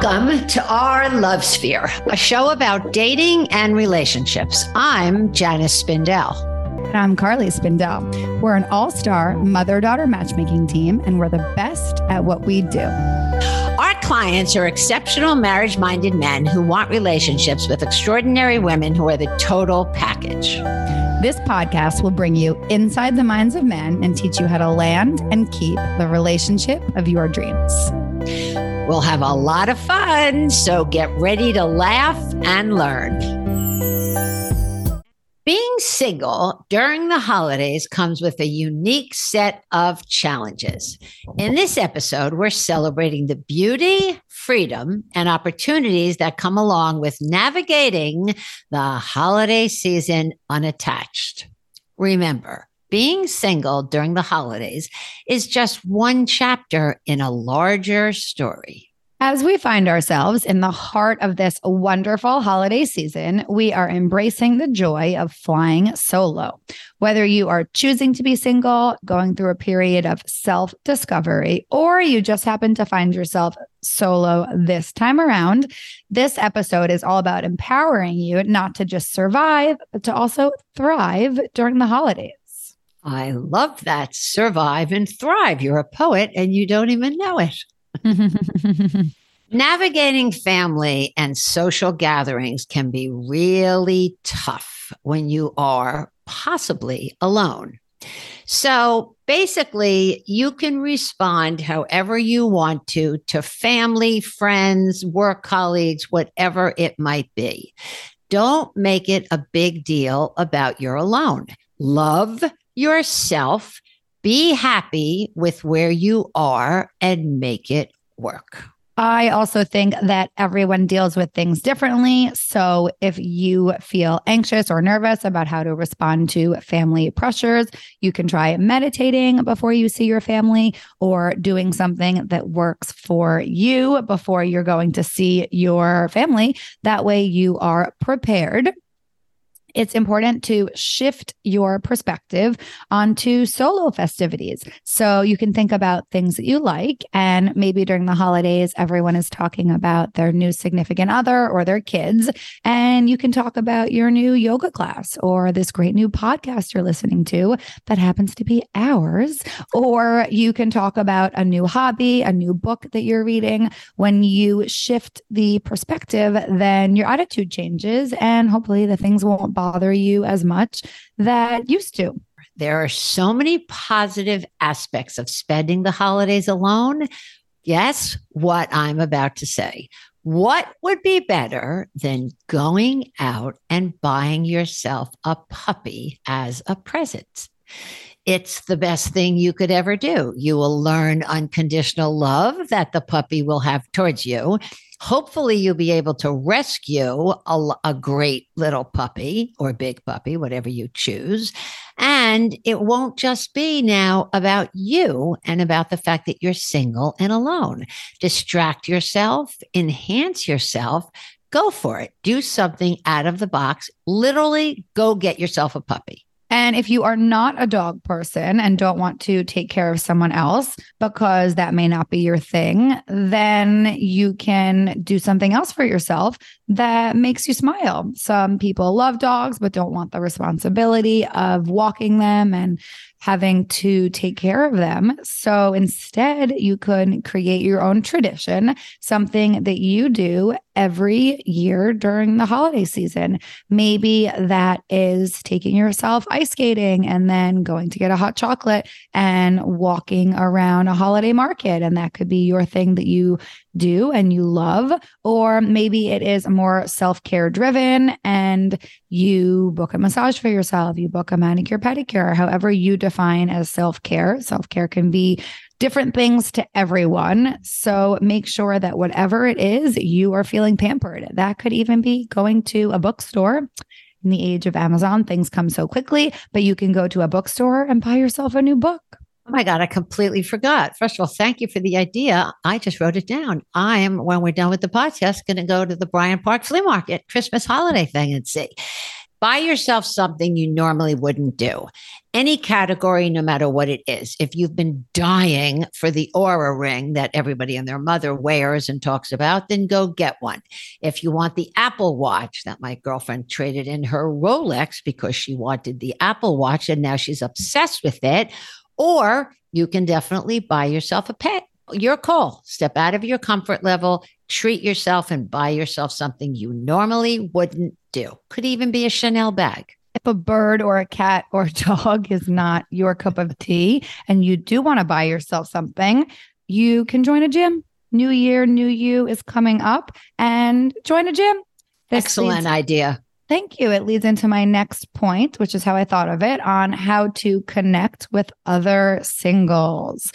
Welcome to Our Love Sphere, a show about dating and relationships. I'm Janis Spindel. And I'm Carly Spindel. We're an all star mother daughter matchmaking team, and we're the best at what we do. Our clients are exceptional marriage minded men who want relationships with extraordinary women who are the total package. This podcast will bring you inside the minds of men and teach you how to land and keep the relationship of your dreams. We'll have a lot of fun, so get ready to laugh and learn. Being single during the holidays comes with a unique set of challenges. In this episode, we're celebrating the beauty, freedom, and opportunities that come along with navigating the holiday season unattached. Remember, being single during the holidays is just one chapter in a larger story. As we find ourselves in the heart of this wonderful holiday season, we are embracing the joy of flying solo. Whether you are choosing to be single, going through a period of self discovery, or you just happen to find yourself solo this time around, this episode is all about empowering you not to just survive, but to also thrive during the holidays. I love that. Survive and thrive. You're a poet and you don't even know it. Navigating family and social gatherings can be really tough when you are possibly alone. So basically, you can respond however you want to to family, friends, work colleagues, whatever it might be. Don't make it a big deal about you're alone. Love yourself, be happy with where you are, and make it work. I also think that everyone deals with things differently. So if you feel anxious or nervous about how to respond to family pressures, you can try meditating before you see your family or doing something that works for you before you're going to see your family. That way you are prepared it's important to shift your perspective onto solo festivities. So you can think about things that you like. And maybe during the holidays, everyone is talking about their new significant other or their kids. And you can talk about your new yoga class or this great new podcast you're listening to that happens to be ours. Or you can talk about a new hobby, a new book that you're reading. When you shift the perspective, then your attitude changes and hopefully the things won't bother you as much that used to. There are so many positive aspects of spending the holidays alone. Guess what I'm about to say. What would be better than going out and buying yourself a puppy as a present? It's the best thing you could ever do. You will learn unconditional love that the puppy will have towards you. Hopefully, you'll be able to rescue a, a, great little puppy or big puppy, whatever you choose. And it won't just be now about you and about the fact that you're single and alone. Distract yourself, enhance yourself, go for it. Do something out of the box. Literally, go get yourself a puppy. And if you are not a dog person and don't want to take care of someone else because that may not be your thing, then you can do something else for yourself that makes you smile. Some people love dogs, but don't want the responsibility of walking them and having to take care of them. So instead, you could create your own tradition, something that you do every year during the holiday season. Maybe that is taking yourself ice skating and then going to get a hot chocolate and walking around a holiday market. And that could be your thing that you do and you love. Or maybe it is more self care driven and you book a massage for yourself, you book a manicure, pedicure, however you define as self care. Self care can be different things to everyone. So make sure that whatever it is, you are feeling pampered. That could even be going to a bookstore. In the age of Amazon, things come so quickly, but you can go to a bookstore and buy yourself a new book. Oh my God, I completely forgot. First of all, thank you for the idea. I just wrote it down. I am, when we're done with the podcast, going to go to the Bryant Park Flea Market Christmas holiday thing and see. Buy yourself something you normally wouldn't do. Any category, no matter what it is. If you've been dying for the Oura ring that everybody and their mother wears and talks about, then go get one. If you want the Apple Watch that my girlfriend traded in her Rolex because she wanted the Apple Watch and now she's obsessed with it, or you can definitely buy yourself a pet. Your call. Step out of your comfort level, treat yourself, and buy yourself something you normally wouldn't do. Could even be a Chanel bag. If a bird or a cat or a dog is not your cup of tea and you do want to buy yourself something, you can join a gym. New year, new you is coming up and join a gym. This Excellent idea. Thank you. It leads into my next point, which is how I thought of it on how to connect with other singles.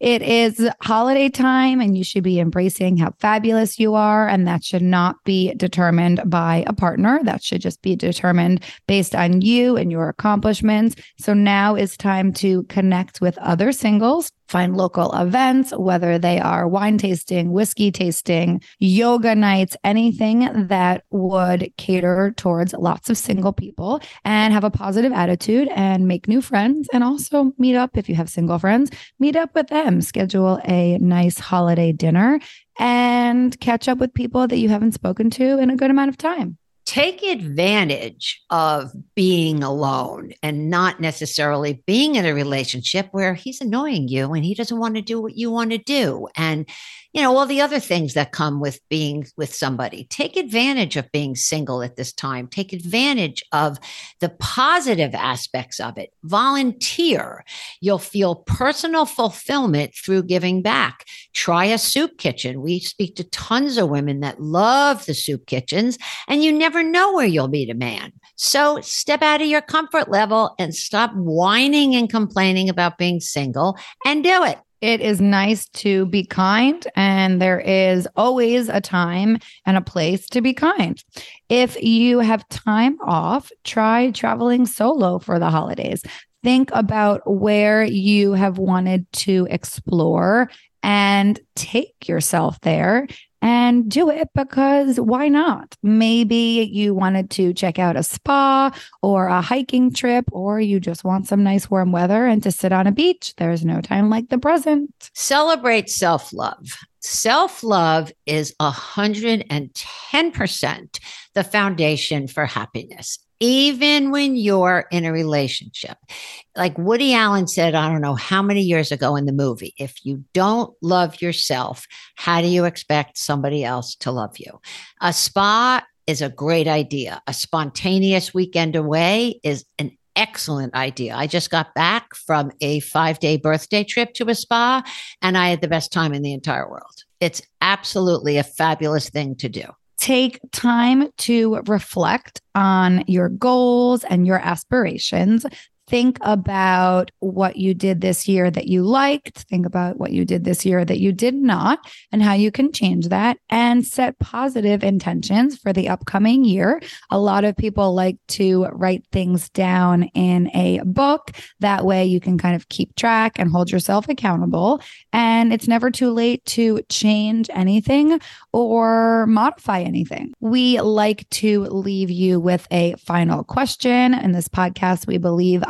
It is holiday time, and you should be embracing how fabulous you are. And that should not be determined by a partner. That should just be determined based on you and your accomplishments. So now is time to connect with other singles find local events, whether they are wine tasting, whiskey tasting, yoga nights, anything that would cater towards lots of single people and have a positive attitude and make new friends. And also meet up if you have single friends, meet up with them, schedule a nice holiday dinner and catch up with people that you haven't spoken to in a good amount of time take advantage of being alone and not necessarily being in a relationship where he's annoying you and he doesn't want to do what you want to do. And you know, all the other things that come with being with somebody. Take advantage of being single at this time. Take advantage of the positive aspects of it. Volunteer. You'll feel personal fulfillment through giving back. Try a soup kitchen. We speak to tons of women that love the soup kitchens, and you never know where you'll meet a man. So step out of your comfort level and stop whining and complaining about being single and do it. It is nice to be kind, and there is always a time and a place to be kind. If you have time off, try traveling solo for the holidays. Think about where you have wanted to explore and take yourself there and do it because why not? Maybe you wanted to check out a spa or a hiking trip, or you just want some nice warm weather and to sit on a beach. There's no time like the present. Celebrate self love. Self love is 110% the foundation for happiness even when you're in a relationship. Like Woody Allen said, I don't know how many years ago in the movie, if you don't love yourself, how do you expect somebody else to love you? A spa is a great idea. A spontaneous weekend away is an excellent idea. I just got back from a five day birthday trip to a spa, and I had the best time in the entire world. It's absolutely a fabulous thing to do take time to reflect on your goals and your aspirations think about what you did this year that you liked, think about what you did this year that you did not, and how you can change that and set positive intentions for the upcoming year. A lot of people like to write things down in a book. That way you can kind of keep track and hold yourself accountable. And it's never too late to change anything or modify anything. We like to leave you with a final question. In this podcast, we believe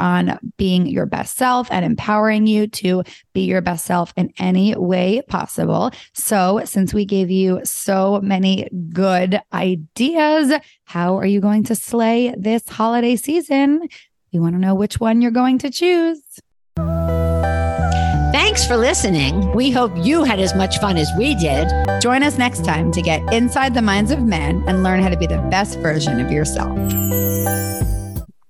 being your best self and empowering you to be your best self in any way possible. So, since we gave you so many good ideas, how are you going to slay this holiday season? You want to know which one you're going to choose? Thanks for listening. We hope you had as much fun as we did. Join us next time to get inside the minds of men and learn how to be the best version of yourself.